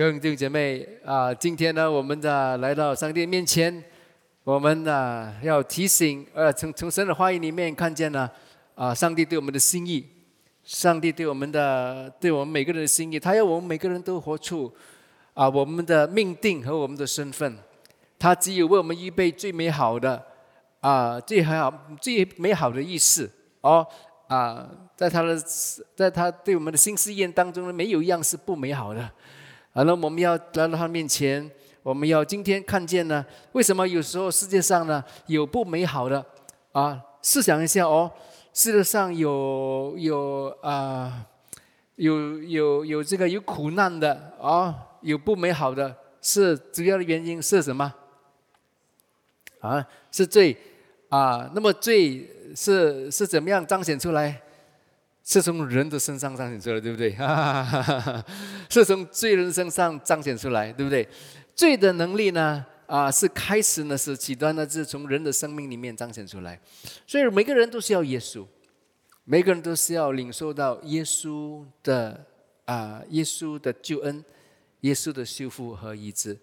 各位弟兄姐妹啊，今天呢，我们的来到上帝面前，我们呢要提醒，呃，从从神的话语里面看见呢，啊，上帝对我们的心意，上帝对我们的，对我们每个人的心意，他要我们每个人都活出啊我们的命定和我们的身份，他只有为我们预备最美好的啊最好最美好的意思哦啊，在他的在他对我们的新试验当中呢，没有一样是不美好的。好了，我们要来到他面前，我们要今天看见呢？为什么有时候世界上呢有不美好的啊？试想一下哦，世界上有有啊，有有有这个有苦难的啊，有不美好的，是主要的原因是什么？啊，是罪啊？那么罪是是怎么样彰显出来？是从人的身上彰显出来，对不对？是从罪人身上彰显出来，对不对？罪的能力呢？啊，是开始呢，是起端呢，是从人的生命里面彰显出来。所以每个人都需要耶稣，每个人都是要领受到耶稣的啊，耶稣的救恩，耶稣的修复和医治。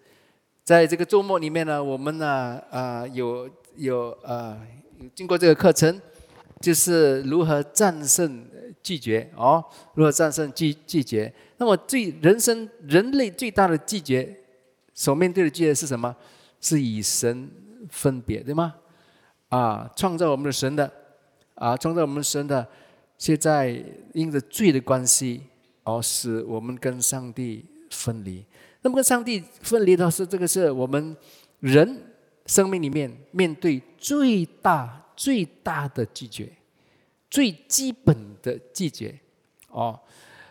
在这个周末里面呢，我们呢啊有有啊经过这个课程，就是如何战胜。拒绝哦，如何战胜拒拒绝？那么最人生人类最大的拒绝，所面对的拒绝是什么？是以神分别，对吗？啊，创造我们的神的啊，创造我们神的，现在因着罪的关系，而使我们跟上帝分离。那么跟上帝分离的是这个是我们人生命里面面对最大最大的拒绝。最基本的拒绝，哦，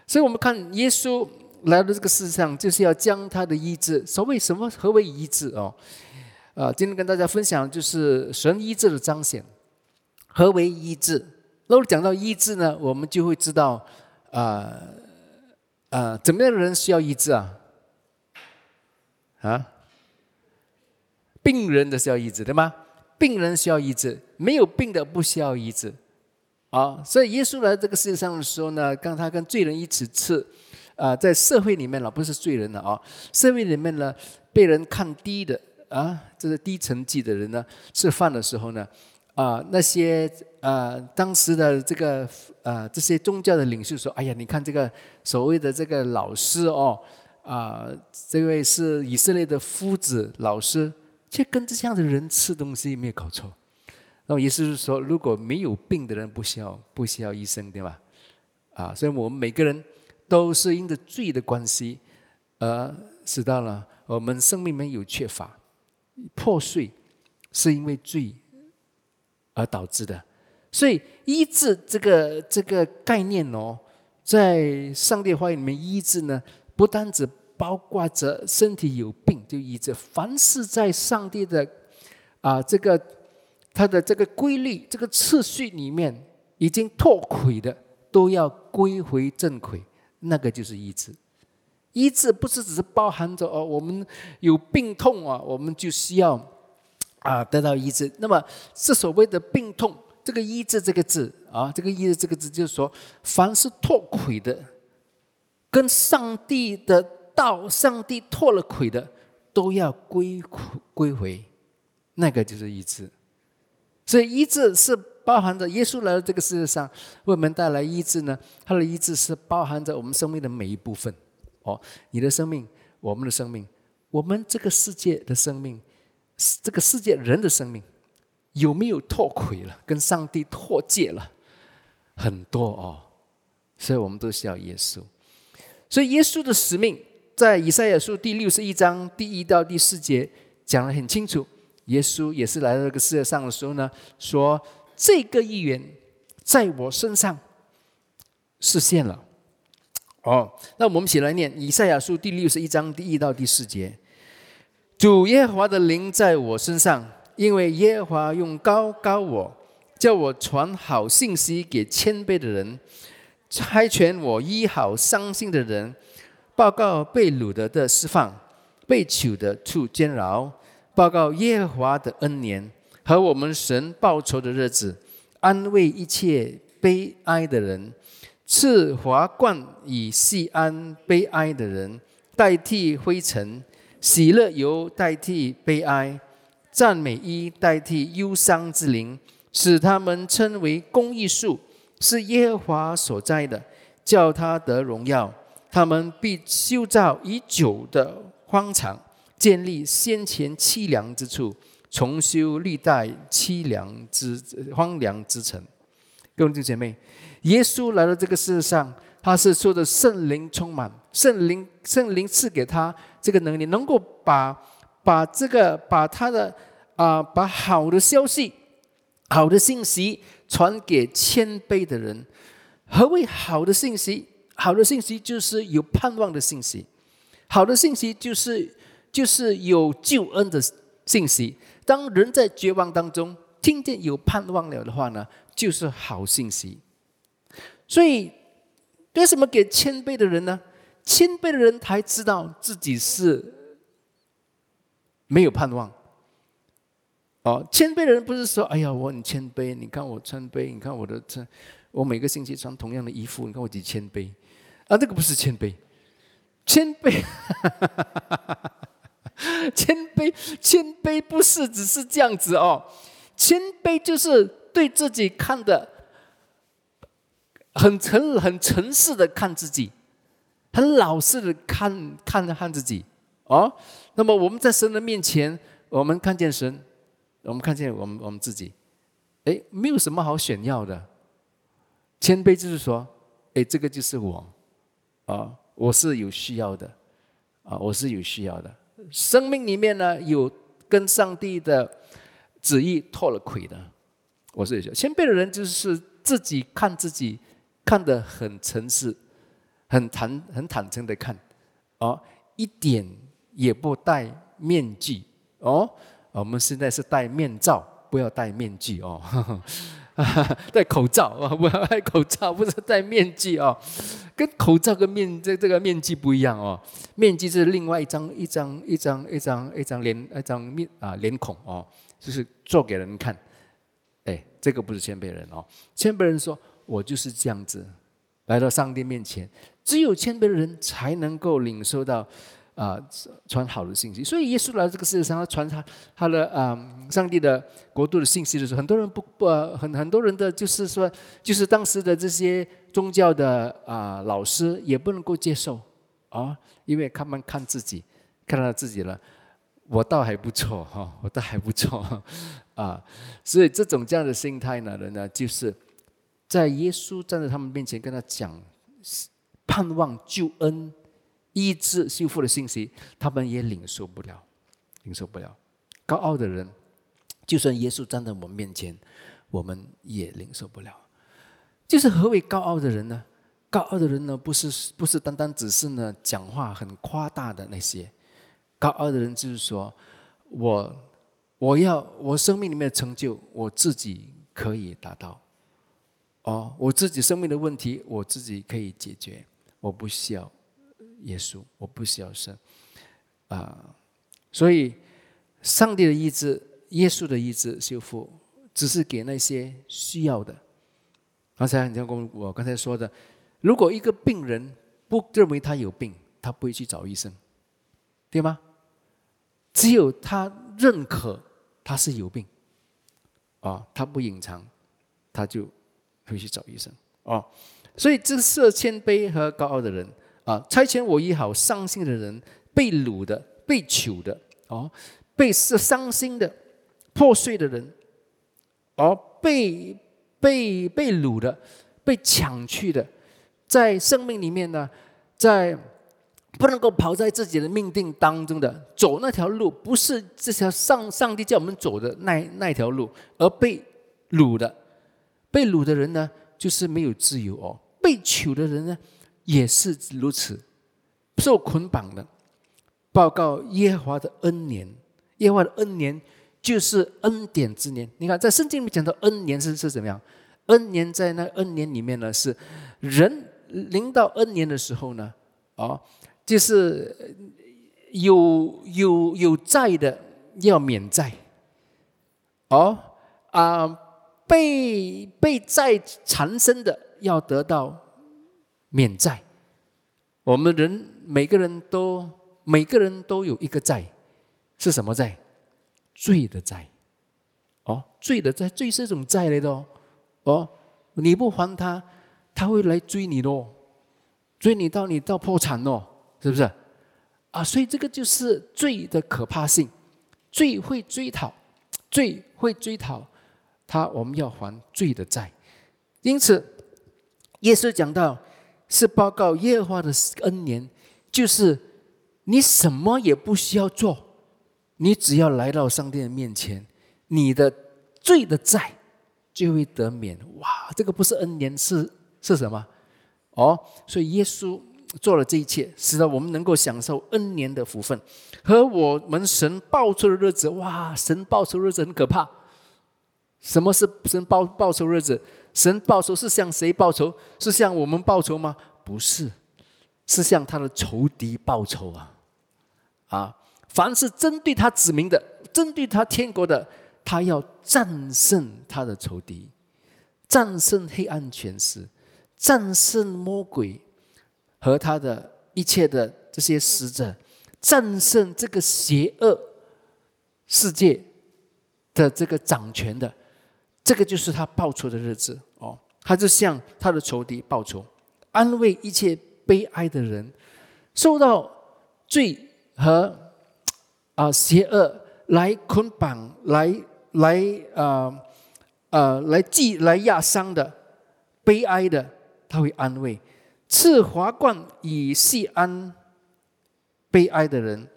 所以我们看耶稣来到这个世上，就是要将他的医治。所谓什么？何为医治？哦，啊，今天跟大家分享就是神医治的彰显。何为医治？那我讲到医治呢，我们就会知道，啊啊，怎么样的人需要医治啊？啊，病人的需要医治，对吗？病人需要医治，没有病的不需要医治。啊，所以耶稣来这个世界上的时候呢，刚他跟罪人一起吃，啊，在社会里面了，不是罪人了啊，社会里面呢，被人看低的啊，这是低层级的人呢，吃饭的时候呢，啊，那些啊，当时的这个啊，这些宗教的领袖说，哎呀，你看这个所谓的这个老师哦，啊，这位是以色列的夫子老师，却跟这样的人吃东西，没有搞错。那么意思是说，如果没有病的人不需要不需要医生，对吧？啊，所以我们每个人都是因着罪的关系，而使到了我们生命里面有缺乏、破碎，是因为罪而导致的。所以医治这个这个概念哦，在上帝话语里面，医治呢，不单只包括着身体有病就医治，凡是在上帝的啊这个。它的这个规律、这个次序里面已经脱轨的，都要归回正轨，那个就是医治。医治不是只是包含着哦，我们有病痛啊，我们就需要啊得到医治。那么是所谓的病痛，这个医治这个字啊，这个医治这个字就是说，凡是脱轨的，跟上帝的道、上帝脱了轨的，都要归归回，那个就是医治。所以医治是包含着耶稣来到这个世界上为我们带来医治呢。他的医治是包含着我们生命的每一部分。哦，你的生命，我们的生命，我们这个世界的生命，这个世界人的生命，有没有脱轨了？跟上帝脱节了？很多哦。所以我们都需要耶稣。所以耶稣的使命，在以赛亚书第六十一章第一到第四节讲得很清楚。耶稣也是来到这个世界上的时候呢，说这个预言在我身上实现了。哦，那我们一起来念以赛亚书第六十一章第一到第四节：主耶和华的灵在我身上，因为耶和华用高高我，叫我传好信息给谦卑的人，差遣我医好伤心的人，报告被掳的的释放，被囚的出监牢。报告耶和华的恩年和我们神报仇的日子，安慰一切悲哀的人，赐华冠以细安悲哀的人，代替灰尘，喜乐油代替悲哀，赞美衣代替忧伤之灵，使他们称为公义树，是耶和华所在的，叫他得荣耀。他们必修造已久的荒场，建立先前凄凉之处，重修历代凄凉之荒凉之城。各位弟兄姐妹，耶稣来到这个世上。他是受的圣灵充满，圣灵圣灵赐给他这个能力，能够把把这个把他的啊把好的消息、好的信息传给谦卑的人。何为好的信息？好的信息就是有盼望的信息，好的信息就是就是有救恩的信息。当人在绝望当中听见有盼望了的话呢，就是好信息。所以。为什么给谦卑的人呢？谦卑的人才知道自己是没有盼望。哦，谦卑的人不是说：“哎呀，我很谦卑，你看我谦卑，你看我的这，我每个星期穿同样的衣服，你看我几谦卑。”啊，这个不是谦卑，谦卑，谦卑，谦卑不是只是这样子哦，谦卑就是对自己看的。很诚很诚实的看自己，很老实的看看看自己哦。那么我们在神的面前，我们看见神，我们看见我们我们自己，哎，没有什么好炫耀的。谦卑就是说，哎，这个就是我，啊，我是有需要的，啊，我是有需要的。生命里面呢，有跟上帝的旨意脱了轨的，我是有谦卑的人，就是自己看自己。看得很诚实，很坦很坦诚的看，哦，一点也不戴面具哦。我们现在是戴面罩，不要戴面具哦，戴口罩啊，不要戴口罩，不是戴面具哦。跟口罩跟面这这个面具不一样哦，面具是另外一张一张一张一张一张脸一张面啊脸孔哦，就是做给人看。哎，这个不是谦卑人哦，谦卑人说。我就是这样子来到上帝面前，只有谦卑的人才能够领受到啊传好的信息。所以耶稣来这个世界上，他传他他的啊上帝的国度的信息的时候，很多人不不很很多人的就是说，就是当时的这些宗教的啊老师也不能够接受啊，因为他们看自己看到自己了，我倒还不错哈，我倒还不错啊，所以这种这样的心态呢，人呢就是。在耶稣站在他们面前，跟他讲盼望救恩、医治、修复的信息，他们也领受不了，领受不了。高傲的人，就算耶稣站在我们面前，我们也领受不了。就是何为高傲的人呢？高傲的人呢，不是不是单单只是呢讲话很夸大的那些。高傲的人就是说，我我要我生命里面的成就，我自己可以达到。哦，我自己生命的问题，我自己可以解决，我不需要耶稣，我不需要神，啊，所以上帝的意志、耶稣的意志修复，只是给那些需要的。刚才你像我我刚才说的，如果一个病人不认为他有病，他不会去找医生，对吗？只有他认可他是有病，啊，他不隐藏，他就。会去找医生哦，所以这是谦卑和高傲的人啊，差遣我也好，伤心的人，被掳的、被囚的哦，被是伤心的、破碎的人，哦，被被被掳的、被抢去的，在生命里面呢，在不能够跑在自己的命定当中的，走那条路不是这条上上帝叫我们走的那那条路，而被掳的。被掳的人呢，就是没有自由哦；被囚的人呢，也是如此，受捆绑的。报告耶和华的恩年，耶和华的恩年就是恩典之年。你看，在圣经里面讲到恩年是是怎么样？恩年在那恩年里面呢，是人临到恩年的时候呢，哦，就是有有有债的要免债，哦啊。被被债缠身的要得到免债，我们人每个人都每个人都有一个债，是什么债？罪的债。哦，罪的债，罪是一种债来的哦。哦，你不还他，他会来追你咯，追你到你到破产哦，是不是？啊，所以这个就是罪的可怕性，罪会追讨，罪会追讨他，我们要还罪的债。因此，耶稣讲到是报告耶和华的恩年，就是你什么也不需要做，你只要来到上帝的面前。你的罪的债就会得免。哇，这个不是恩年，是是什么？哦，所以耶稣做了这一切，使得我们能够享受恩年的福分和我们神报仇的日子。哇，神报仇日子很可怕。什么是神报报仇日子？神报仇是向谁报仇？是向我们报仇吗？不是，是向他的仇敌报仇啊！啊，凡是针对他子民的，针对他天国的。他要战胜他的仇敌，战胜黑暗权势，战胜魔鬼和他的一切的这些使者，战胜这个邪恶世界的这个掌权的，这个就是他报仇的日子哦。他就向他的仇敌报仇，安慰一切悲哀的人，受到罪和啊邪恶来捆绑来。来啊啊！来记来压伤的、悲哀的，他会安慰；赐华冠以细安悲哀的人。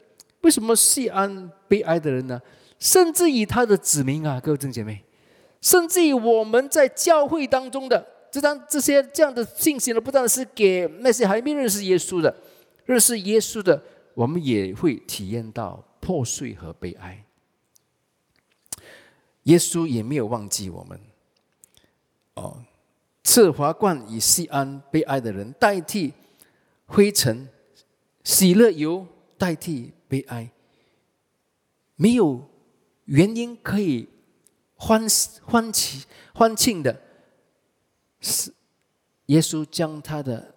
为什么细安悲哀的人呢？甚至以他的子民啊，各位弟姐妹，甚至于我们在教会当中的这张这些这样的信息呢，不但是给那些还没认识耶稣的、认识耶稣的，我们也会体验到破碎和悲哀。耶稣也没有忘记我们，哦，赐华冠以西安悲哀的人代替灰尘，喜乐油代替悲哀，没有原因可以欢欢喜欢庆的，是耶稣将他的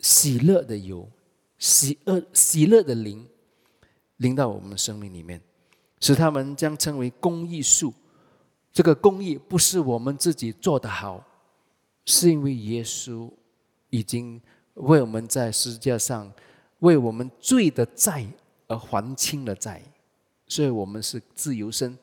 喜乐的油、喜乐喜乐的灵淋到我们的生命里面，使他们将称为公益树。这个公益不是我们自己做的好，是因为耶稣已经为我们在世界上为我们罪的债而还清了债，所以我们是自由身，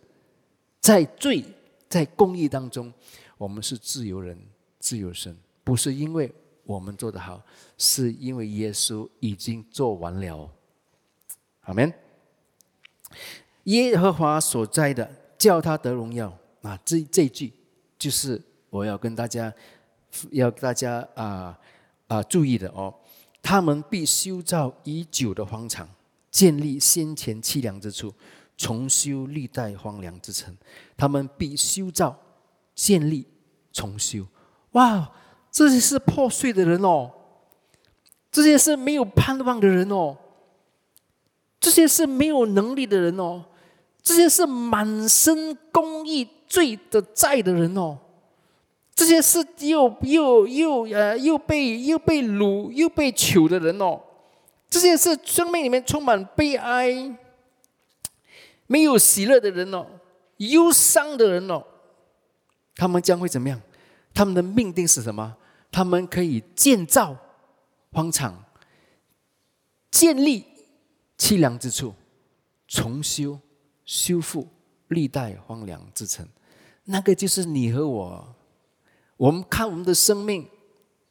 在罪在公益当中，我们是自由人、自由身，不是因为我们做的好，是因为耶稣已经做完了。阿门。耶和华所在的，叫他得荣耀。啊，这这句就是我要跟大家要大家啊啊注意的哦。他们必修造已久的荒场，建立先前凄凉之处，重修历代荒凉之城。他们必修造、建立、重修。哇，这些是破碎的人哦，这些是没有盼望的人哦，这些是没有能力的人哦，这些是满身公益。罪的债的人哦，这些是又又又呃又被又被掳又被囚的人哦，这些是生命里面充满悲哀、没有喜乐的人哦，忧伤的人哦，他们将会怎么样？他们的命定是什么？他们可以建造荒场，建立凄凉之处，重修修复历代荒凉之城。那个就是你和我，我们看我们的生命，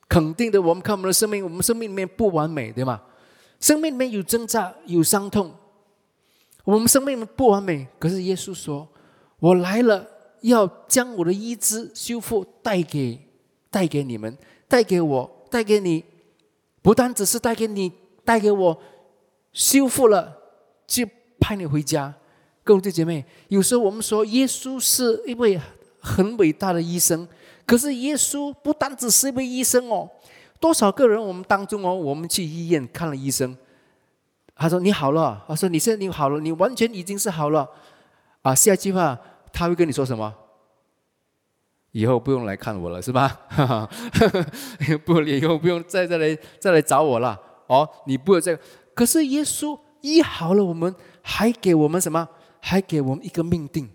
肯定的，我们看我们的生命，我们生命里面不完美，对吗？生命里面有挣扎，有伤痛，我们生命不完美。可是耶稣说：“我来了，要将我的医治、修复带给带给你们，带给我，带给你，不单只是带给你，带给我，修复了就派你回家。”各位姐妹，有时候我们说耶稣是一位很伟大的医生，可是耶稣不单只是一位医生哦。多少个人我们当中哦，我们去医院看了医生，他说你好了，他说你现在你好了，你完全已经是好了啊。下一句话他会跟你说什么？以后不用来看我了，是吧？不，你以后不用再再来再来找我了。哦，你不会再。可是耶稣医好了我们，还给我们什么？还给我们一个命定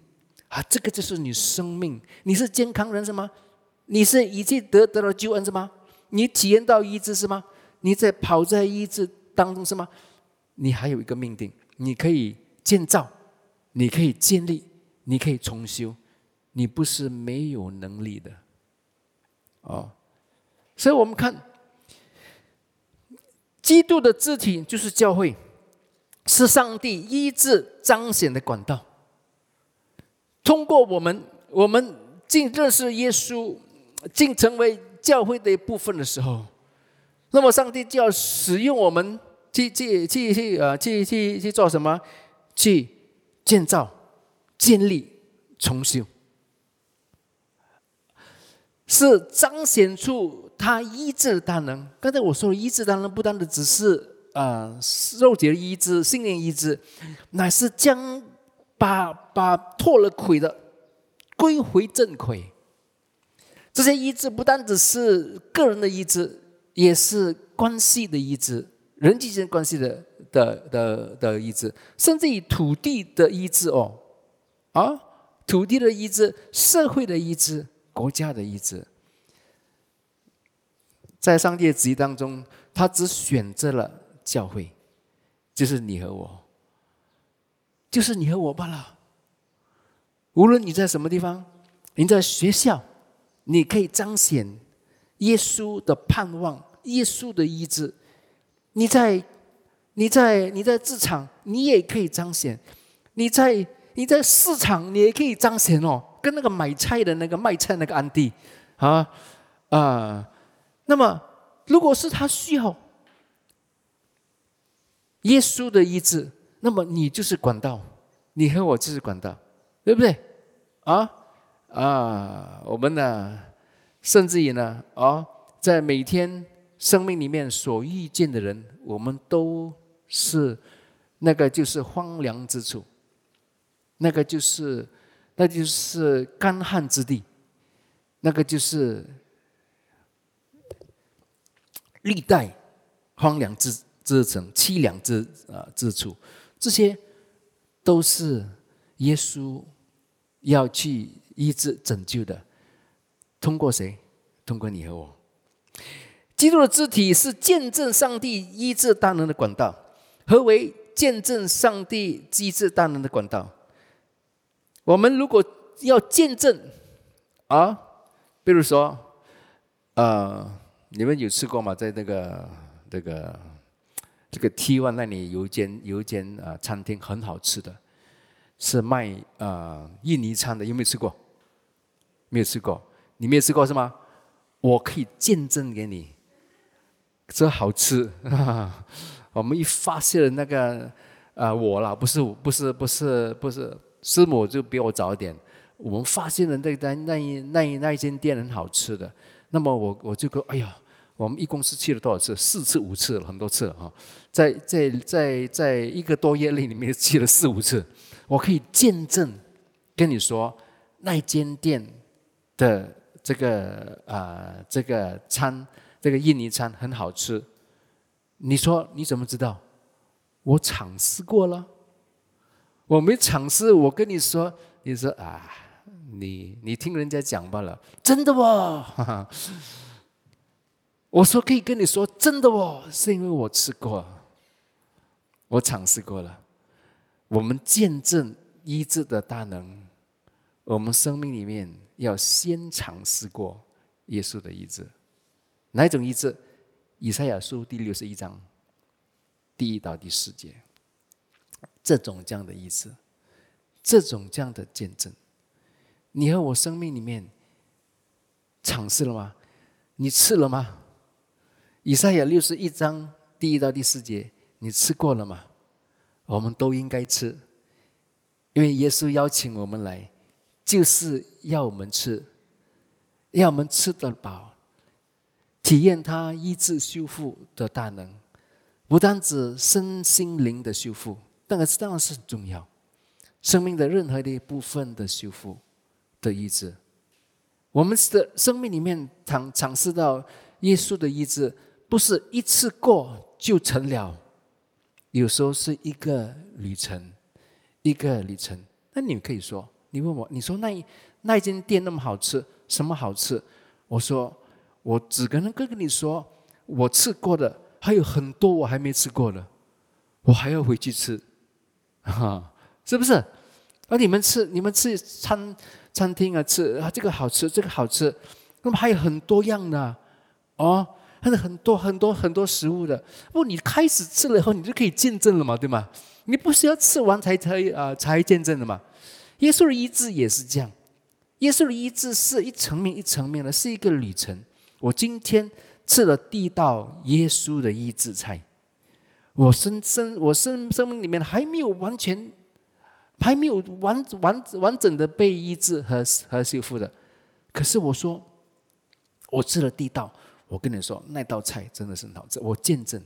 啊！这个就是你生命，你是健康人是吗？你是已经得得了救恩是吗？你体验到医治是吗？你在跑在医治当中是吗？你还有一个命定，你可以建造，你可以建立，你可以重修，你不是没有能力的，哦。所以我们看，基督的肢体就是教会，是上帝医治彰显的管道。通过我们，我们进认识耶稣，进成为教会的一部分的时候。那么，上帝就要使用我们去去去去呃去去去做什么？去建造、建立、重修，是彰显出他医治的大能。刚才我说的医治大能，不单的只是啊肉体的医治、心灵医治，乃是将把把脱了亏的归回正轨。这些医治不单只是个人的医治。也是关系的医治，人际间关系的的的的医治，甚至于土地的医治哦，啊，土地的医治，社会的医治，国家的医治，在上帝的旨意当中，他只选择了教会，就是你和我，就是你和我罢了。无论你在什么地方，你在学校，你可以彰显。耶稣的盼望，耶稣的医治，你在，你在，你在职场，你也可以彰显；你在，你在市场，你也可以彰显哦。跟那个买菜的那个卖菜那个安迪，啊啊，那么如果是他需要耶稣的医治，那么你就是管道，你和我就是管道，对不对？啊啊，我们呢？甚至于呢，啊，在每天生命里面所遇见的人，我们都是那个就是荒凉之处，那个就是那就是干旱之地，那个就是历代荒凉之之城、凄凉之啊之处，这些都是耶稣要去医治拯救的。通过谁？通过你和我。基督的肢体是见证上帝医治大能的管道。何为见证上帝医治大能的管道？我们如果要见证啊，比如说，呃，你们有吃过吗？在那个这个这个 T One 那里有一间有一间啊餐厅很好吃的，是卖啊印尼餐的，有没有吃过？没有吃过。你没有吃过是吗？我可以见证给你，这好吃。我们一发现了那个，啊，我啦，不是，不是，不是，不是，师母就比我早一点。我们发现了那那那一那一那一间店很好吃的，那么我我就说，哎呀，我们一共是去了多少次？四次、五次了，很多次了哈。在在在在一个多月内里面去了四五次，我可以见证跟你说，那间店的。这个啊，这个餐，这个印尼餐很好吃。你说你怎么知道？我尝试过了。我没尝试，我跟你说，你说啊，你你听人家讲罢了。真的不？我说可以跟你说真的哦，是因为我吃过，我尝试过了。我们见证医治的大能，我们生命里面。要先尝试过耶稣的医治，哪一种医治？以赛亚书第六十一章第一到第四节，这种这样的意思，这种这样的见证，你和我生命里面尝试了吗？你吃了吗？以赛亚六十一章第一到第四节，你吃过了吗？我们都应该吃，因为耶稣邀请我们来。就是要我们吃，要我们吃得饱，体验他医治修复的大能，不单指身心灵的修复，当然是当然是很重要，生命的任何的一部分的修复的医治，我们的生命里面尝尝试到耶稣的医治，不是一次过就成了，有时候是一个旅程，一个旅程。那你可以说，你问我，你说那一那间店那么好吃，什么好吃？我说，我只可能跟跟你说，我吃过的还有很多我还没吃过的，我还要回去吃，哈，是不是？而你们吃，你们吃餐餐厅啊，吃啊这个好吃，这个好吃，那么还有很多样的，哦，还有很多很多很多食物的。不，你开始吃了以后，你就可以见证了嘛，对吗？你不是要吃完才才啊才见证的嘛？耶稣的医治也是这样，耶稣的医治是一层面一层面的，是一个旅程。我今天吃了地道耶稣的医治菜，我生生我生生命里面还没有完全。还没有完完完整的被医治和和修复的，可是我说，我吃了地道，我跟你说那道菜真的是很好吃，我见证。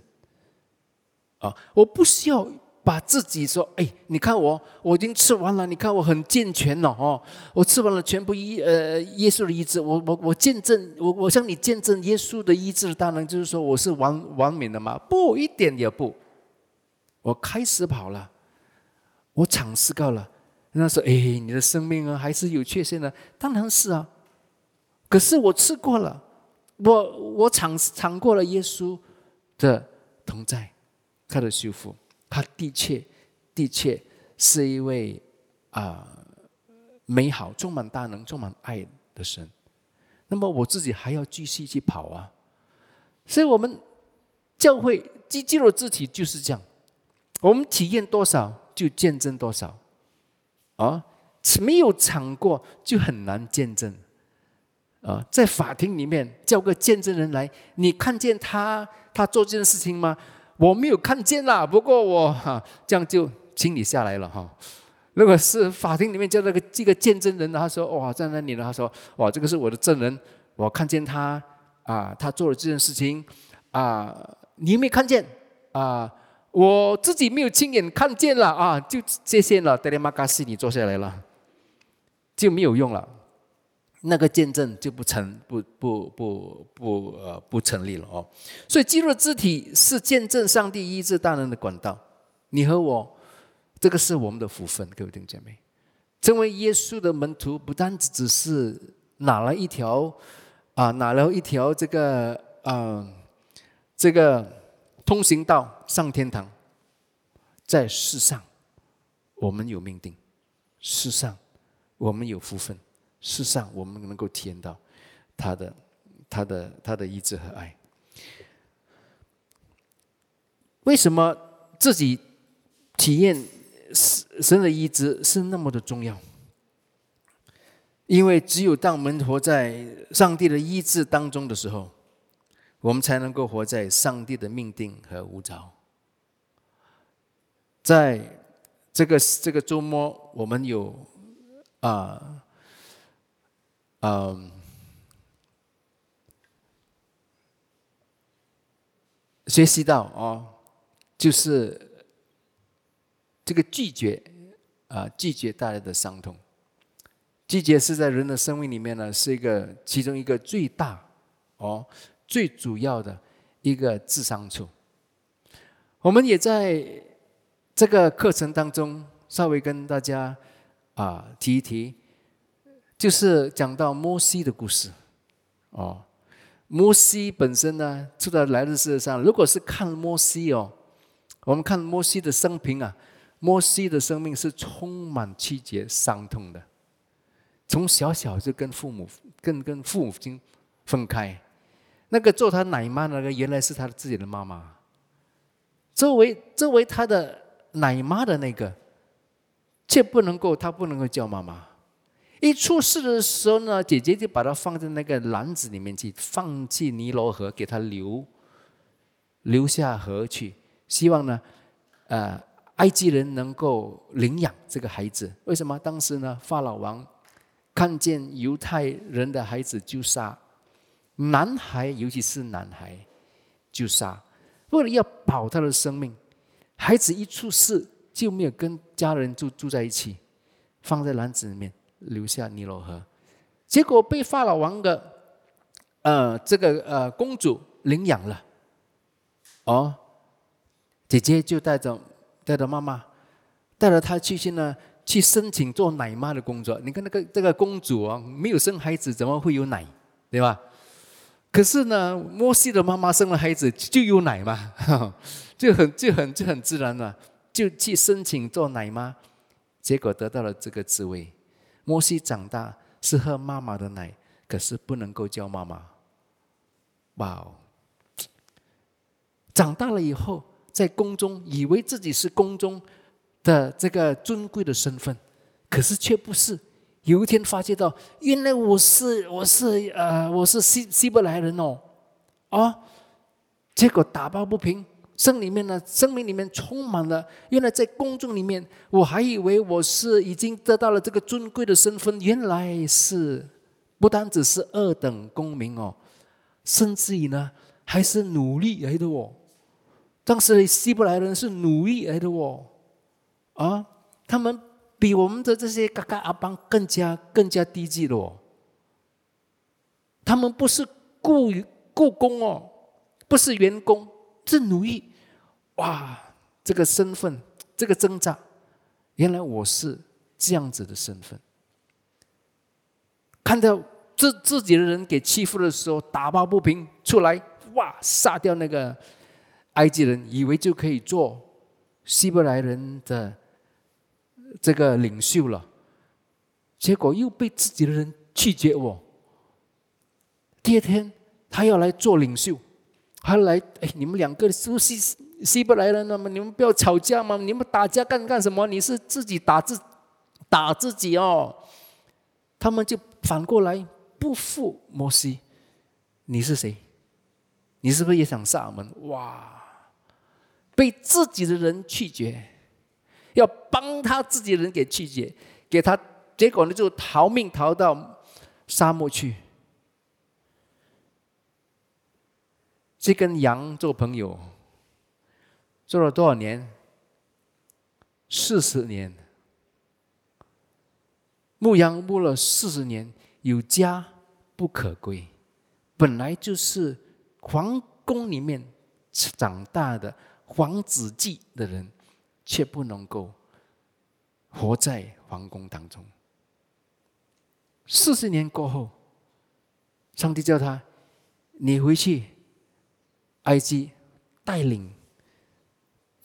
啊，我不需要把自己说，哎，你看我我已经吃完了，你看我很健全了哦，我吃完了全部医呃耶稣的医治，我我我见证，我我向你见证耶稣的医治的大能，就是说我是完完美的吗？不，一点也不，我开始跑了。我尝试过了，人家说：“哎，你的生命啊，还是有缺陷的。”当然是啊，可是我吃过了，我我尝尝过了耶稣的同在，他的修复，他的确的确是一位啊美好、充满大能、充满爱的神。那么我自己还要继续去跑啊，所以我们教会基基督肢体就是这样，我们体验多少？就见证多少，啊，没有尝过就很难见证，啊，在法庭里面叫个见证人来，你看见他他做这件事情吗？我没有看见啦，不过我哈这样就清理下来了哈。如果是法庭里面叫那个这个见证人，他说哇在那里呢，他说哇这个是我的证人，我看见他啊，他做了这件事情啊，你没看见啊？我自己没有亲眼看见了啊，就这些了。德里马嘎西，你坐下来了，就没有用了，那个见证就不成不不不不呃不成立了哦。所以基督的肢体是见证上帝医治大人的管道。你和我，这个是我们的福分，各位弟兄姐妹。成为耶稣的门徒，不单只只是拿了一条啊，拿了一条这个啊，这个。通行道上天堂，在世上，我们有命定；世上，我们有福分；世上，我们能够体验到他的、他的、他的意志和爱。为什么自己体验神的意志是那么的重要？因为只有当我们活在上帝的意志当中的时候。我们才能够活在上帝的命定和无着。在这个这个周末，我们有啊，嗯，学习到哦，就是这个拒绝啊，拒绝带来的伤痛。拒绝是在人的生命里面呢，是一个其中一个最大哦。最主要的一个智商处，我们也在这个课程当中稍微跟大家啊提一提，就是讲到摩西的故事。哦，摩西本身呢，出到来的世界上，如果是看摩西哦，我们看摩西的生平啊，摩西的生命是充满曲折、伤痛的，从小小就跟父母、跟跟父母亲分开。那个做他奶妈那个，原来是他自己的妈妈。作为作为他的奶妈的那个，却不能够，他不能够叫妈妈。一出事的时候呢，姐姐就把他放在那个篮子里面去，放弃尼罗河，给他留留下河去，希望呢，呃，埃及人能够领养这个孩子。为什么？当时呢，法老王看见犹太人的孩子就杀。男孩，尤其是男孩，就杀，为了要保他的生命。孩子一出世就没有跟家人住住在一起，放在篮子里面，留下尼罗河。结果被法老王的呃这个呃公主领养了，哦，姐姐就带着带着妈妈，带着她去去呢，去申请做奶妈的工作。你看那个这个公主啊，没有生孩子，怎么会有奶，对吧？可是呢，摩西的妈妈生了孩子就有奶嘛，就很就很就很自然了，就去申请做奶妈，结果得到了这个职位。摩西长大是喝妈妈的奶，可是不能够叫妈妈。哇哦！长大了以后，在宫中以为自己是宫中的这个尊贵的身份，可是却不是。有一天发觉到，原来我是我是呃我是希希伯来人哦，啊！结果打抱不平，生里面呢，生命里面充满了。原来在公众里面，我还以为我是已经得到了这个尊贵的身份，原来是不单只是二等公民哦，甚至于呢，还是奴隶来的哦。当时希伯来人是奴隶来的哦，啊，他们比我们的这些嘎嘎阿邦更加更加低级的哦。他们不是雇雇工哦，不是员工，是奴役。哇，这个身份，这个挣扎，原来我是这样子的身份。看到自自己的人给欺负的时候，打抱不平，出来哇，杀掉那个。埃及人以为就可以做希伯来人的这个领袖了，结果又被自己的人拒绝我。第二天他要来做领袖，还来哎，你们两个是不是西伯来人那么你们不要吵架吗？你们打架干干什么？你是自己打自打自己哦。他们就反过来不服摩西，你是谁？你是不是也想杀我们？哇！被自己的人拒绝，要帮他自己的人给拒绝，给他结果呢就逃命逃到沙漠去，去跟羊做朋友，做了多少年？四十年，牧羊牧了四十年，有家不可归，本来就是皇宫里面长大的。皇子祭的人，却不能够活在皇宫当中。四十年过后，上帝叫他：“你回去埃及，带领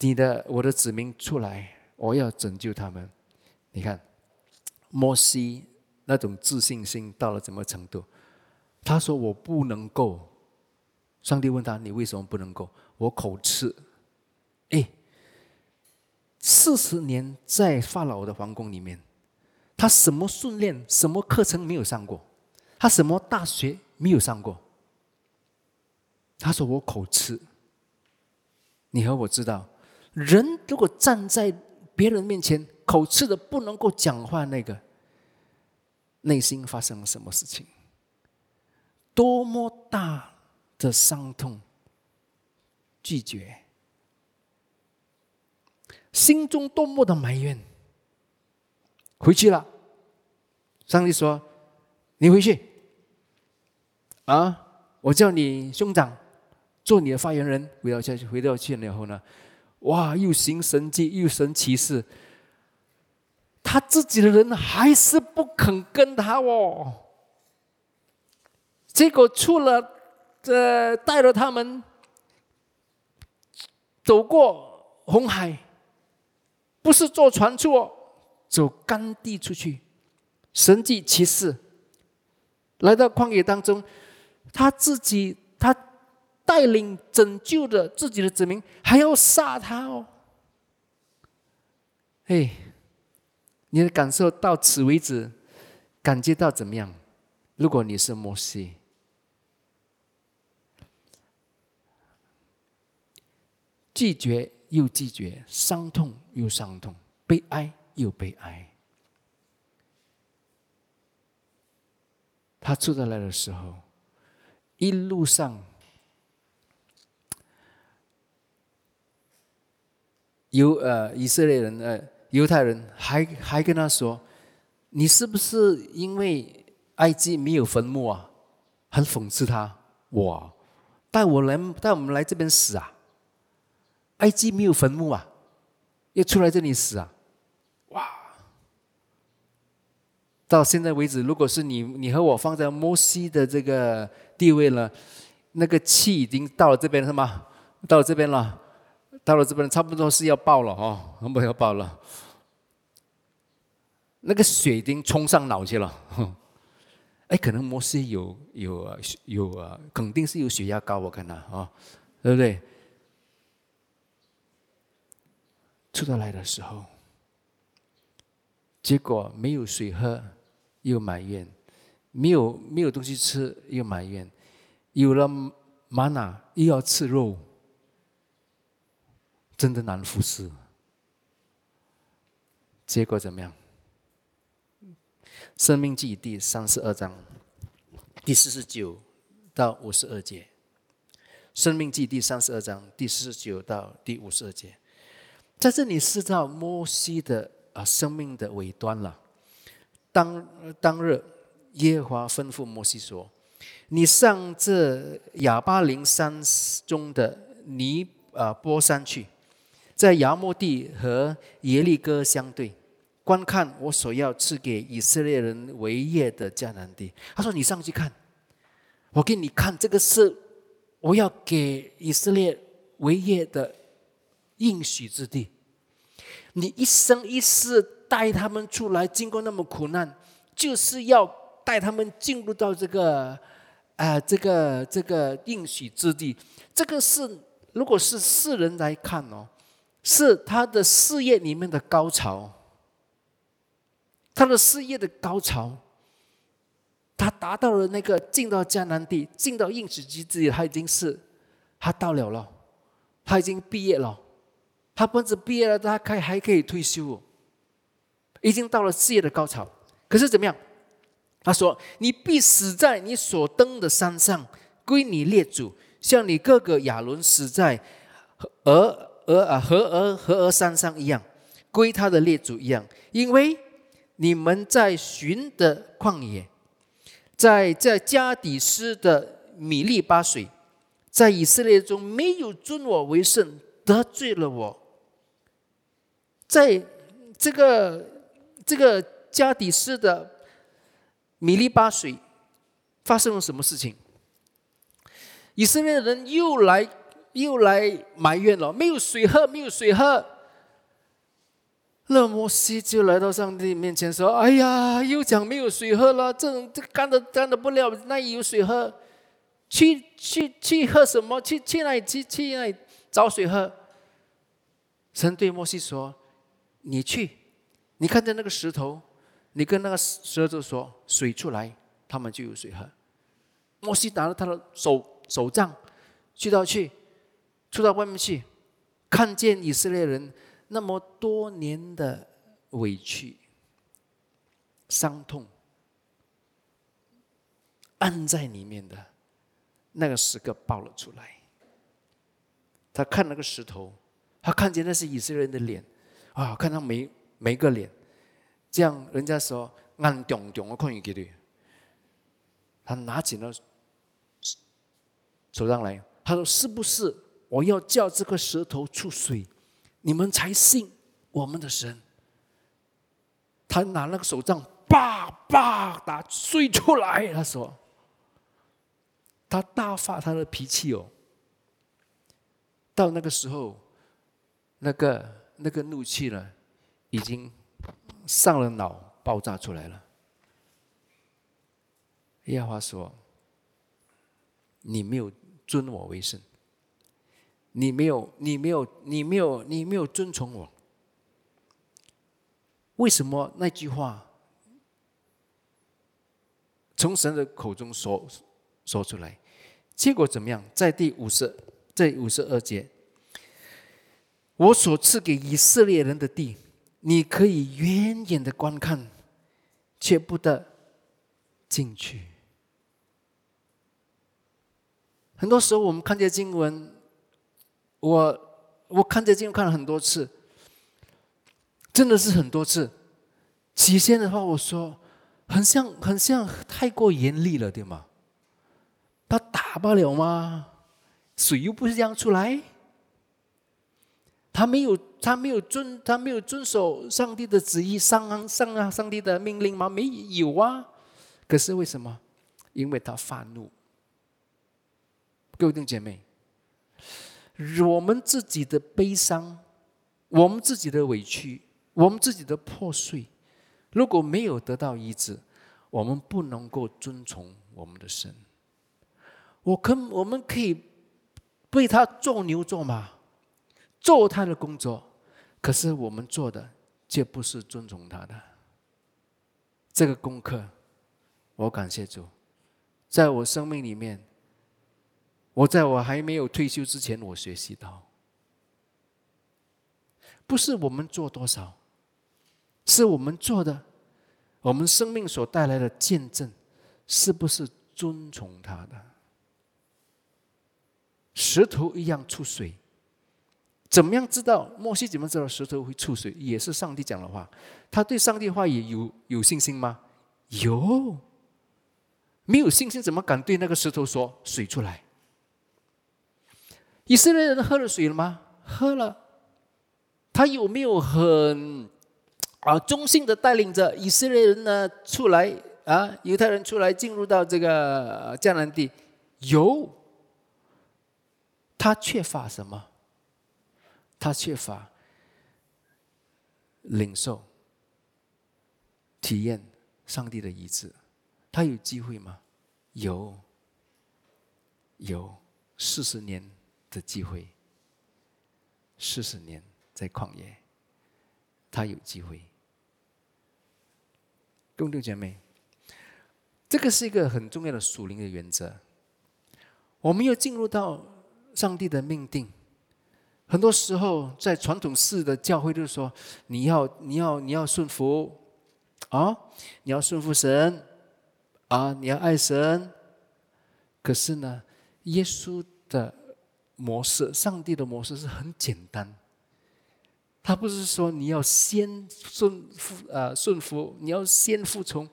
你的我的子民出来，我要拯救他们。”你看，摩西那种自信心到了什么程度？他说：“我不能够。”上帝问他：“你为什么不能够？”我口吃。哎，四十年在法老的皇宫里面，他什么训练、什么课程没有上过？他什么大学没有上过？他说：“我口吃。”你和我知道，人如果站在别人面前口吃的不能够讲话，那个内心发生了什么事情？多么大的伤痛！拒绝。心中多么的埋怨，回去了。上帝说：“你回去，啊，我叫你兄长做你的发言人。”回到家，回到去了以后呢，哇，又行神迹，又神奇事。他自己的人还是不肯跟他哦。结果出了，这带着他们走过红海。不是坐船出，走干地出去，神迹奇事，来到旷野当中，他自己他带领拯救的自己的子民，还要杀他哦。嘿，你的感受到此为止，感觉到怎么样？如果你是摩西，拒绝。又拒绝，伤痛又伤痛，悲哀又悲哀。他出得来的时候，一路上有呃以色列人呃犹太人还还跟他说：“你是不是因为埃及没有坟墓啊？”很讽刺他，哇，带我来带我们来这边死啊！埃及没有坟墓啊，要出来这里死啊！哇！到现在为止，如果是你，你和我放在摩西的这个地位了，那个气已经到了这边是吗？到了这边了，到了这边差不多是要爆了哦，很不要爆了。那个水已经冲上脑去了，哎，可能摩西有有有啊，肯定是有血压高，我看他啊，对不对？出得来的时候，结果没有水喝，又埋怨；没有没有东西吃，又埋怨；有了玛瑙，又要吃肉，真的难服侍。结果怎么样？生命记第三十二章第四十九到五十二节。生命记第三十二章第四十九到第五十二节，在这里是到摩西的啊生命的尾端了。当当日，耶和华吩咐摩西说：“你上这亚巴林山中的尼啊波山去，在亚摩地和耶利哥相对。”观看我所要赐给以色列人为业的迦南地。他说：“你上去看，我给你看，这个是我要给以色列为业的应许之地。你一生一世带他们出来，经过那么苦难，就是要带他们进入到这个啊，这个这个应许之地。这个是如果是世人来看哦，是他的事业里面的高潮。”他的事业的高潮，他达到了那个进到迦南地、进到应许之地，他已经是他到了了，他已经毕业了，他不止毕业了，他可以还可以退休，已经到了事业的高潮。可是怎么样？他说：“你必死在你所登的山上，归你列祖，像你哥哥亚伦死在而俄啊和俄和俄山上一样，归他的列祖一样，因为。”你们在寻的旷野，在在加底斯的米利巴水，在以色列中没有尊我为圣，得罪了我。在这个这个加底斯的米利巴水发生了什么事情？以色列人又来又来埋怨了，没有水喝，没有水喝。那摩西就来到上帝面前说：“哎呀，又讲没有水喝了，这种这干的干的不了，那有水喝？去去去喝什么？去去那里去去那里找水喝？”神对摩西说：“你去，你看见那个石头，你跟那个石头说水出来，他们就有水喝。”摩西拿了他的手手杖，去到去，出到外面去，看见以色列人。那么多年的委屈、伤痛，按在里面的那个时刻爆了出来。他看那个石头，他看见那是以色列人的脸，啊，看他每每个脸，这样人家说暗中中的看你给的，他拿起了手上来，他说：“是不是我要叫这个石头出水？”你们才信我们的神。他拿那个手杖，叭叭打碎出来。他说：“他大发他的脾气哦。”到那个时候，那个那个怒气呢，已经上了脑，爆炸出来了。耶和华说：“你没有尊我为圣。”你没有，你没有，你没有，你没有遵从我。为什么那句话从神的口中说说出来？结果怎么样？在第五十、在五十二节，我所赐给以色列人的地，你可以远远的观看，却不得进去。很多时候，我们看见经文。我我看这经看了很多次，真的是很多次。起先的话，我说很像很像太过严厉了，对吗？他打不了吗？水又不是这样出来。他没有，他没有遵，他没有遵守上帝的旨意，上啊上啊上帝的命令吗？没有啊。可是为什么？因为他发怒。各位弟兄姐妹，我们自己的悲伤，我们自己的委屈，我们自己的破碎，如果没有得到医治，我们不能够遵从我们的神。我可我们可以为他做牛做马，做他的工作，可是我们做的却不是遵从他的。这个功课，我感谢主，在我生命里面，我在我还没有退休之前，我学习到，不是我们做多少，是我们做的。我们生命所带来的见证，是不是遵从他的？石头一样出水，怎么样知道？摩西怎么知道石头会出水？也是上帝讲的话。他对上帝话也有有信心吗？有。没有信心，怎么敢对那个石头说水出来？以色列人喝了水了吗？喝了。他有没有很？啊，忠心的带领着以色列人呢出来啊，犹太人出来进入到这个迦南地，有他缺乏什么？他缺乏领受、体验上帝的医治。他有机会吗？有，有四十年的机会，四十年在旷野，他有机会。兄弟姐妹，这个是一个很重要的属灵的原则。我们要进入到上帝的命定。很多时候，在传统式的教会，就是说，你要、你要、你要顺服啊，你要顺服神啊，你要爱神。可是呢，耶稣的模式，上帝的模式是很简单。他不是说你要先顺服啊顺服，你要先服从，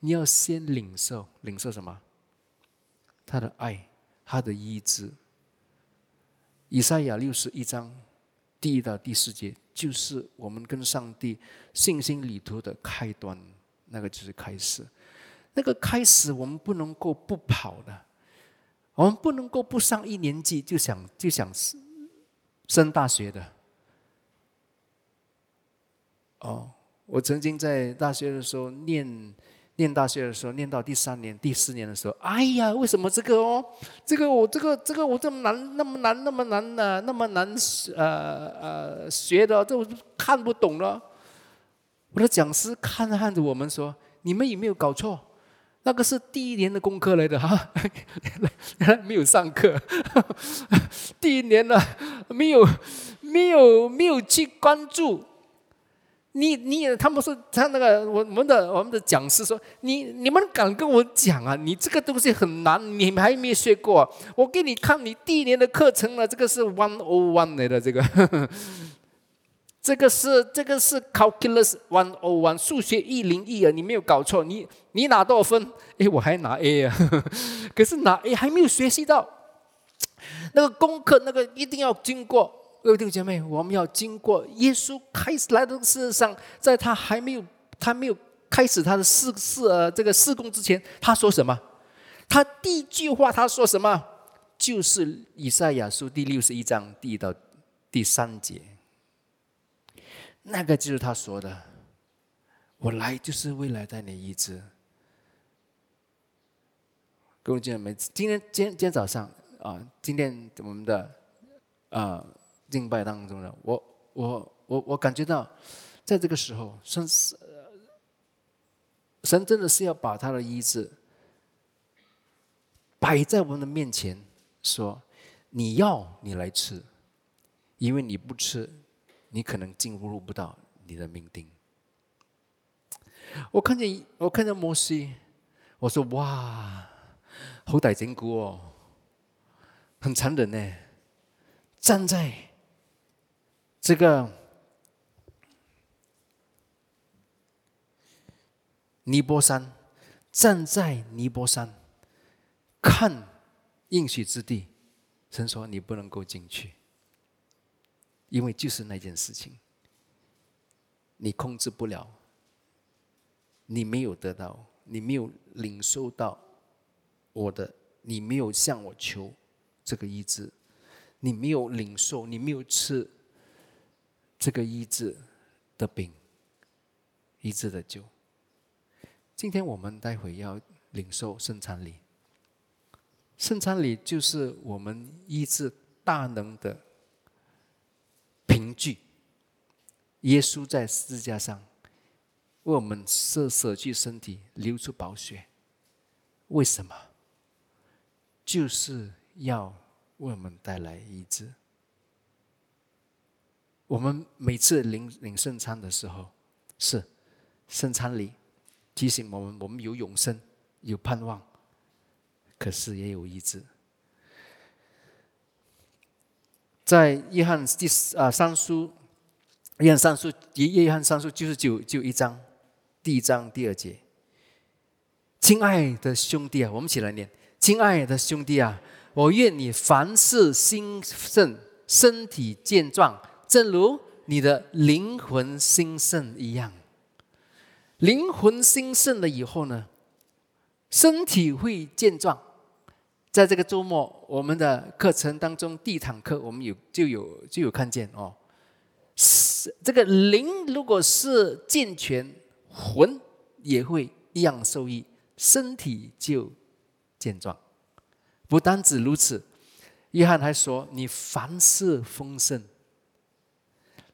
你要先领受领受什么？他的爱，他的医治。以赛亚六十一章第一到第四节，就是我们跟上帝信心旅途的开端，那个就是开始。那个开始，我们不能够不跑的，我们不能够不上一年级就想就想升升大学的。哦，我曾经在大学的时候念念大学的时候，念到第三年、第四年的时候，哎呀，为什么这个哦，这个我这个这个我这么难，那么难，那么难呢，那么难呃呃学的，这我看不懂了。我的讲师看着看着我们说：“你们有没有搞错？那个是第一年的功课来的哈，来没有上课，第一年呢，没有没有没有去关注。”你你也他们说他那个我们的我们的讲师说你你们敢跟我讲啊？你这个东西很难，你们还没学过。我给你看你第一年的课程了，这个是 one o one 来的这个，这个是这个是 calculus one o one 数学一零一啊，你没有搞错。你你拿多少分？哎，我还拿 A 啊，可是拿 A 还没有学习到那个功课，那个一定要经过。各位弟兄姐妹，我们要经过耶稣开始来到世上，在他还没有他没有开始他的事事呃这个事工之前，他说什么？他第一句话他说什么？就是以赛亚书第六十一章第一到第三节，那个就是他说的：“我来就是为了带你医治。”各位弟兄姐妹，今天今今天早上啊，今天我们的啊。敬拜当中呢我，我，我，我感觉到，在这个时候，神是神真的是要把他的医治摆在我们的面前，说你要你来吃，因为你不吃，你可能进入不到你的命定。我看见我看见摩西，我说哇，好大整蛊哦，很残忍呢，站在。这个尼泊山，站在尼泊山看应许之地，神说你不能够进去，因为就是那件事情，你控制不了，你没有得到，你没有领受到我的，你没有向我求这个医治，你没有领受，你没有吃这个医治的饼，医治的酒。今天我们待会要领受圣餐礼，圣餐礼就是我们医治大能的凭据。耶稣在十字架上为我们舍舍去身体，流出宝血，为什么？就是要为我们带来医治。我们每次领领圣餐的时候，是圣餐里。提醒我们，我们有永生，有盼望，可是也有医治。在约翰第啊三书，约翰三书，约翰三书就是就就一章，第一章第二节。亲爱的兄弟啊，我们一起来念：亲爱的兄弟啊，我愿你凡事兴盛，身体健壮，正如你的灵魂兴盛一样。灵魂兴盛了以后呢，身体会健壮。在这个周末，我们的课程当中，地毯课我们有就有就有看见哦。是这个灵如果是健全，魂也会一样受益，身体就健壮。不单止如此，约翰还说：“你凡事丰盛。”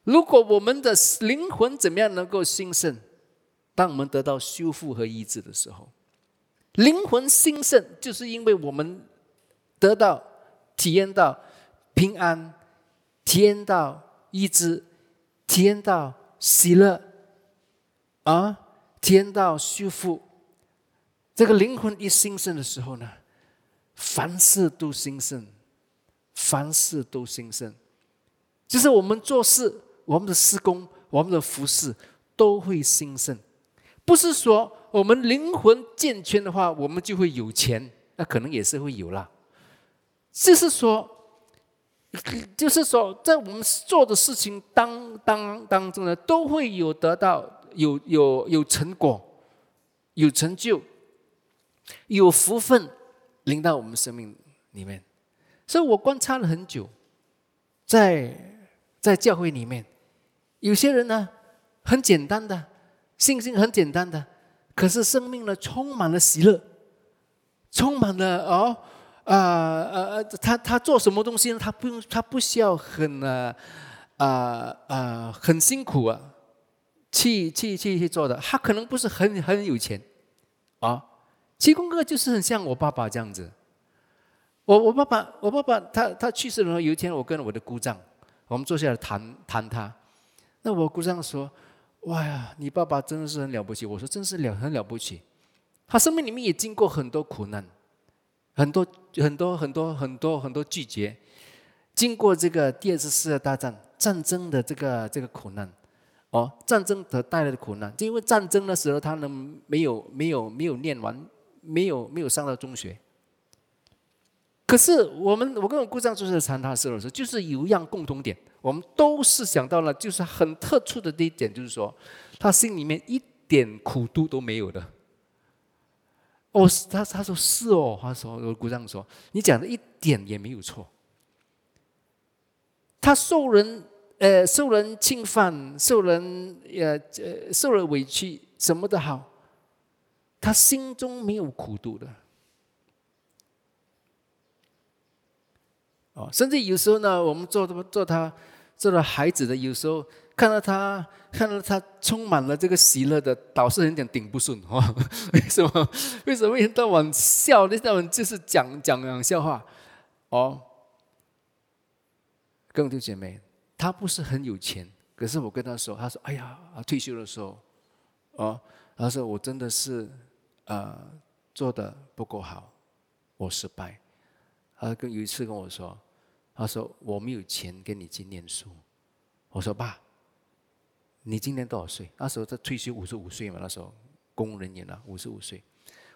如果我们的灵魂怎么样能够兴盛？当我们得到修复和医治的时候，灵魂兴盛，就是因为我们得到、体验到平安，体验到意志，体验到喜乐，啊，体验到修复。这个灵魂一兴盛的时候呢，凡事都兴盛，凡事都兴盛，就是我们做事、我们的施工、我们的服饰都会兴盛。不是说我们灵魂健全的话，我们就会有钱，那可能也是会有啦。就是说，就是说，在我们做的事情当当当中呢，都会有得到有有有成果，有成就，有福分临到我们生命里面。所以我观察了很久，在在教会里面，有些人呢，很简单的。信心很简单的，可是生命呢充满了喜乐，充满了哦，啊呃他他做什么东西呢？他不用，他不需要很啊啊啊很辛苦啊，去去去去做的。他可能不是很很有钱，啊，七公哥就是很像我爸爸这样子。我我爸爸我爸爸他他去世的时候，有一天我跟我的姑丈，我们坐下来谈谈他，那我姑丈说。哇呀，你爸爸真的是很了不起。我说，真是了很了不起。他生命里面也经过很多苦难，很多很多很多很多很多拒绝，经过这个第二次世界大战战争的这个这个苦难，哦，战争所带来的苦难，就因为战争的时候他能没有没有没有念完，没有没有上到中学。可是我们我跟我姑丈就是谈他的时候，就是有一样共同点。我们都是想到了，就是很特殊的这一点，就是说，他心里面一点苦度都没有的。哦，他他说是哦，他说我姑丈说，你讲的一点也没有错。他受人呃受人侵犯，受人呃呃受了委屈，什么都好，他心中没有苦度的。哦，甚至有时候呢，我们做做他。做了孩子的，有时候看到他，看到他充满了这个喜乐的，导师有点顶不顺 哦。为什么？为什么一天到晚笑？一天到晚就是讲讲讲笑话哦。各位弟兄姐妹，他不是很有钱，可是我跟他说，他说：“哎呀，退休的时候，哦，他说我真的是呃做的不够好，我失败。”他跟有一次跟我说。他说：“我没有钱给你去念书。”我说：“爸，你今年多少岁？那时候他退休五十五岁嘛，那时候公务人员了，五十五岁。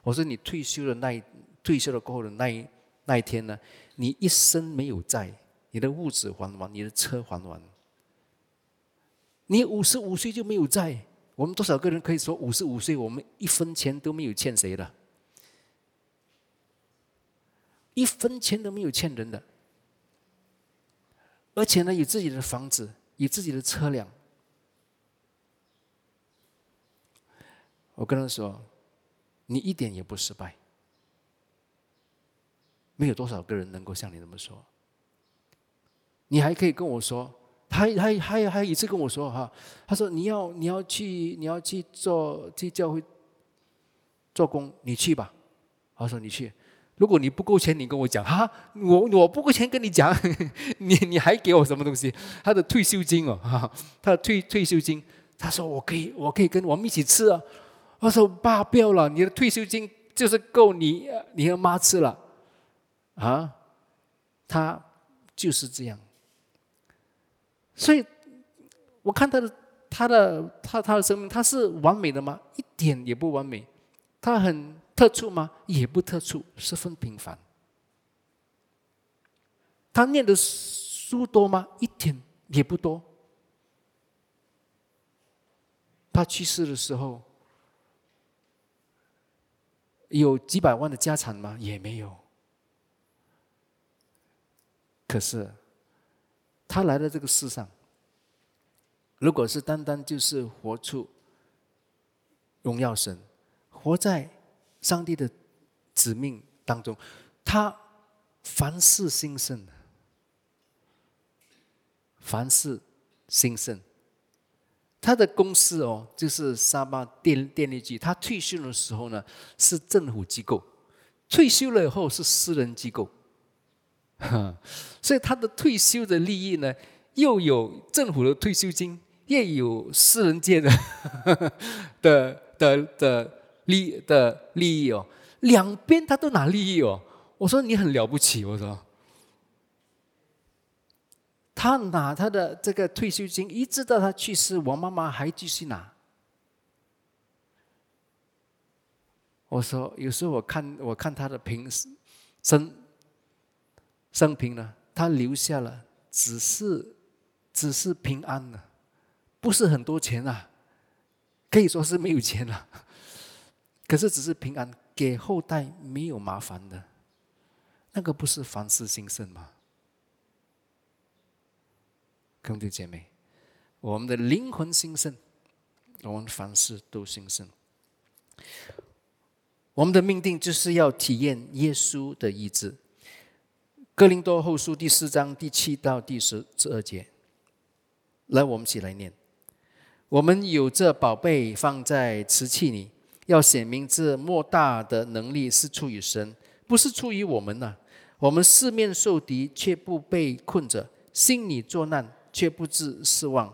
我说：你退休的那一退休了过后的那一那一天呢？你一生没有债，你的物质还完，你的车还完，你五十五岁就没有债？我们多少个人可以说五十五岁我们一分钱都没有欠谁的？一分钱都没有欠人的，而且呢，有自己的房子，有自己的车辆。我跟他说：“你一点也不失败。”没有多少个人能够像你那么说。你还可以跟我说，他他还还一次跟我说哈，他说你要你要去你要去做去教会做工，你去吧。他说你去。如果你不够钱，你跟我讲哈，我我不够钱跟你讲，你你还给我什么东西？他的退休金哦，哈，他的退退休金，他说我可以，我可以跟我们一起吃啊。我说爸不要了，你的退休金就是够你你和妈吃了，啊，他就是这样。所以，我看他的他的他他的生命，他是完美的吗？一点也不完美，他很。特殊吗？也不特殊，十分平凡。他念的书多吗？一点也不多。他去世的时候有几百万的家产吗？也没有。可是他来到这个世上，如果是单单就是活出荣耀神，活在。上帝的使命当中，他凡事兴盛，凡事兴盛。他的公司哦，就是沙巴电电力局。他退休的时候呢，是政府机构；退休了以后是私人机构。哈 所以他的退休的利益呢，又有政府的退休金，也有私人界的的 的的。利的利益哦，两边他都拿利益哦。我说你很了不起，我说，他拿他的这个退休金，一直到他去世，我妈妈还继续拿。我说有时候我看我看他的平生生平呢，他留下了只是只是平安呢，不是很多钱啊，可以说是没有钱了。可是只是平安，给后代没有麻烦的，那个不是凡事兴盛吗？兄弟姐妹，我们的灵魂兴盛，我们凡事都兴盛。我们的命定就是要体验耶稣的意志。哥林多后书第四章第七到第十十二节，来，我们一起来念。我们有这宝贝放在瓷器里。要显明这莫大的能力是出于神，不是出于我们呐。我们四面受敌，却不被困着；心里作难，却不致失望；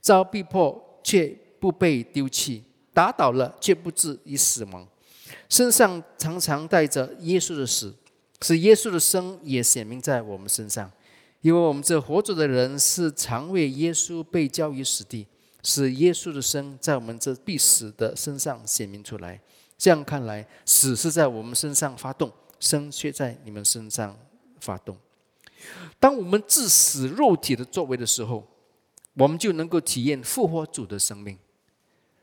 遭逼迫，却不被丢弃；打倒了，却不至于死亡。身上常常带着耶稣的死，使耶稣的生也显明在我们身上。因为我们这活着的人，是常为耶稣被交于死地。使耶稣的生在我们这必死的身上显明出来。这样看来，死是在我们身上发动，生却在你们身上发动。当我们致死肉体的作为的时候，我们就能够体验复活主的生命。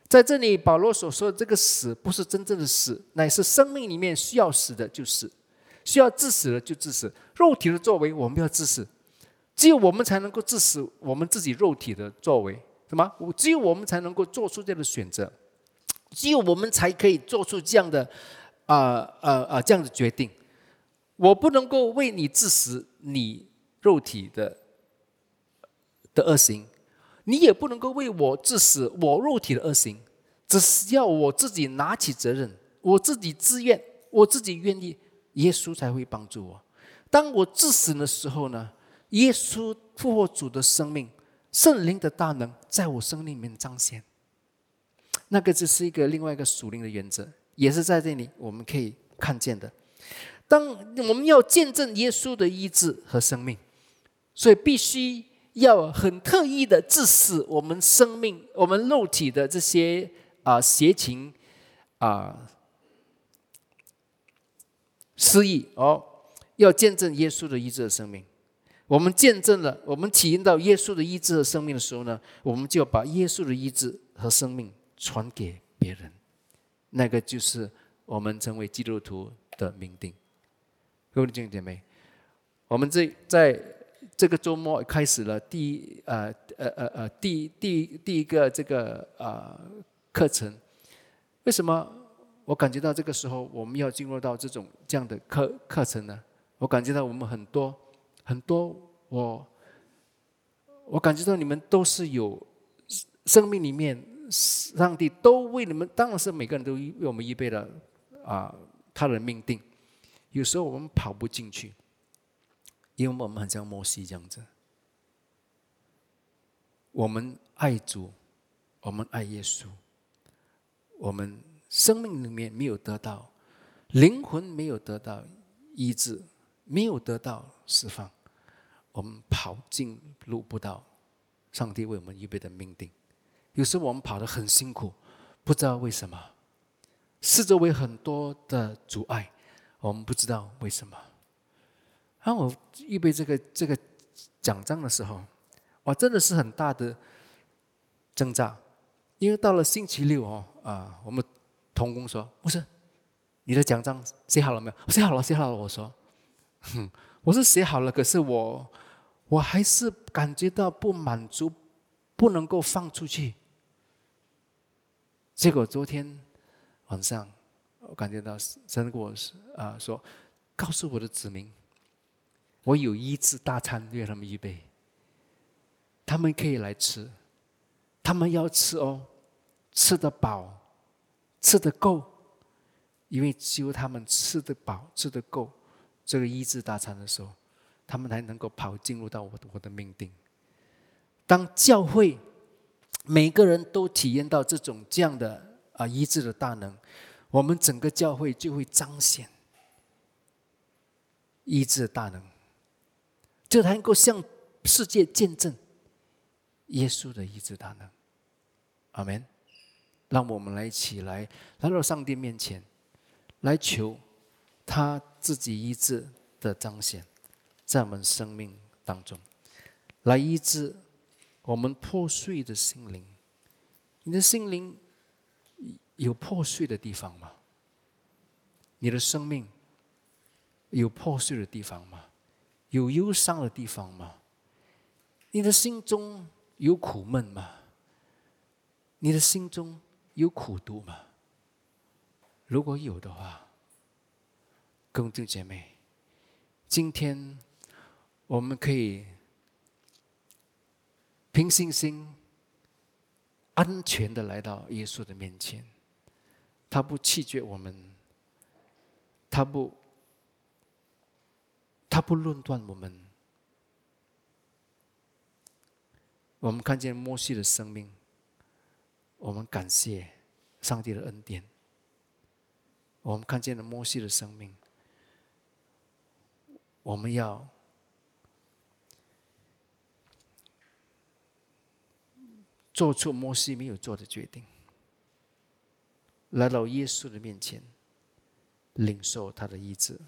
在这里，保罗所说的这个死，不是真正的死，乃是生命里面需要死的就死，需要致死的就致死。肉体的作为，我们要致死，只有我们才能够致死我们自己肉体的作为。什么？只有我们才能够做出这样的选择，只有我们才可以做出这样的啊啊啊这样的决定。我不能够为你致死你肉体的的恶行，你也不能够为我致死我肉体的恶行。只是要我自己拿起责任，我自己自愿，我自己愿意，耶稣才会帮助我。当我致死的时候呢？耶稣复活主的生命。圣灵的大能在我生命里面彰显，那个就是一个另外一个属灵的原则，也是在这里我们可以看见的。当我们要见证耶稣的医治和生命，所以必须要很特意的致死我们生命、我们肉体的这些啊邪情啊失意哦，要见证耶稣的医治的生命。我们见证了，我们体验到耶稣的医治和生命的时候呢，我们就要把耶稣的医治和生命传给别人。那个就是我们成为基督徒的命定。各位弟兄姐妹，我们这在这个周末开始了第呃呃呃呃第第第一个这个啊课程。为什么我感觉到这个时候我们要进入到这种这样的课课程呢？我感觉到我们很多。很多我，我感觉到你们都是有生命里面，上帝都为你们，当然是每个人都为我们预备了啊，他的命定。有时候我们跑不进去，因为我们很像摩西这样子。我们爱主，我们爱耶稣，我们生命里面没有得到，灵魂没有得到医治。没有得到释放，我们跑进入不到上帝为我们预备的命定。有时候我们跑得很辛苦，不知道为什么，四周围很多的阻碍，我们不知道为什么。当我预备这个这个奖章的时候，哇，真的是很大的挣扎，因为到了星期六哦啊，我们同工说：“不是，你的奖章写好了没有？”“写好了，写好了。”我说。哼，我是写好了，可是我我还是感觉到不满足，不能够放出去。结果昨天晚上，我感觉到神跟我啊说，告诉我的子民，我有医治大餐为他们预备，他们可以来吃，他们要吃哦，吃得饱，吃得够，因为只有他们吃得饱，吃得够。这个医治大餐的时候，他们才能够跑进入到我的我的命定。当教会每个人都体验到这种这样的啊医治的大能，我们整个教会就会彰显医治大能，就能够向世界见证耶稣的医治大能。阿门。让我们来一起来来到上帝面前，来求。他自己医治的彰显，在我们生命当中，来医治我们破碎的心灵。你的心灵有破碎的地方吗？你的生命有破碎的地方吗？有忧伤的地方吗？你的心中有苦闷吗？你的心中有苦毒吗？如果有的话，兄弟姐妹，今天我们可以凭信心、安全的来到耶稣的面前。他不弃绝我们，他不，他不论断我们。我们看见摩西的生命，我们感谢上帝的恩典。我们看见了摩西的生命。我们要做出摩西没有做的决定，来到耶稣的面前，领受他的医治。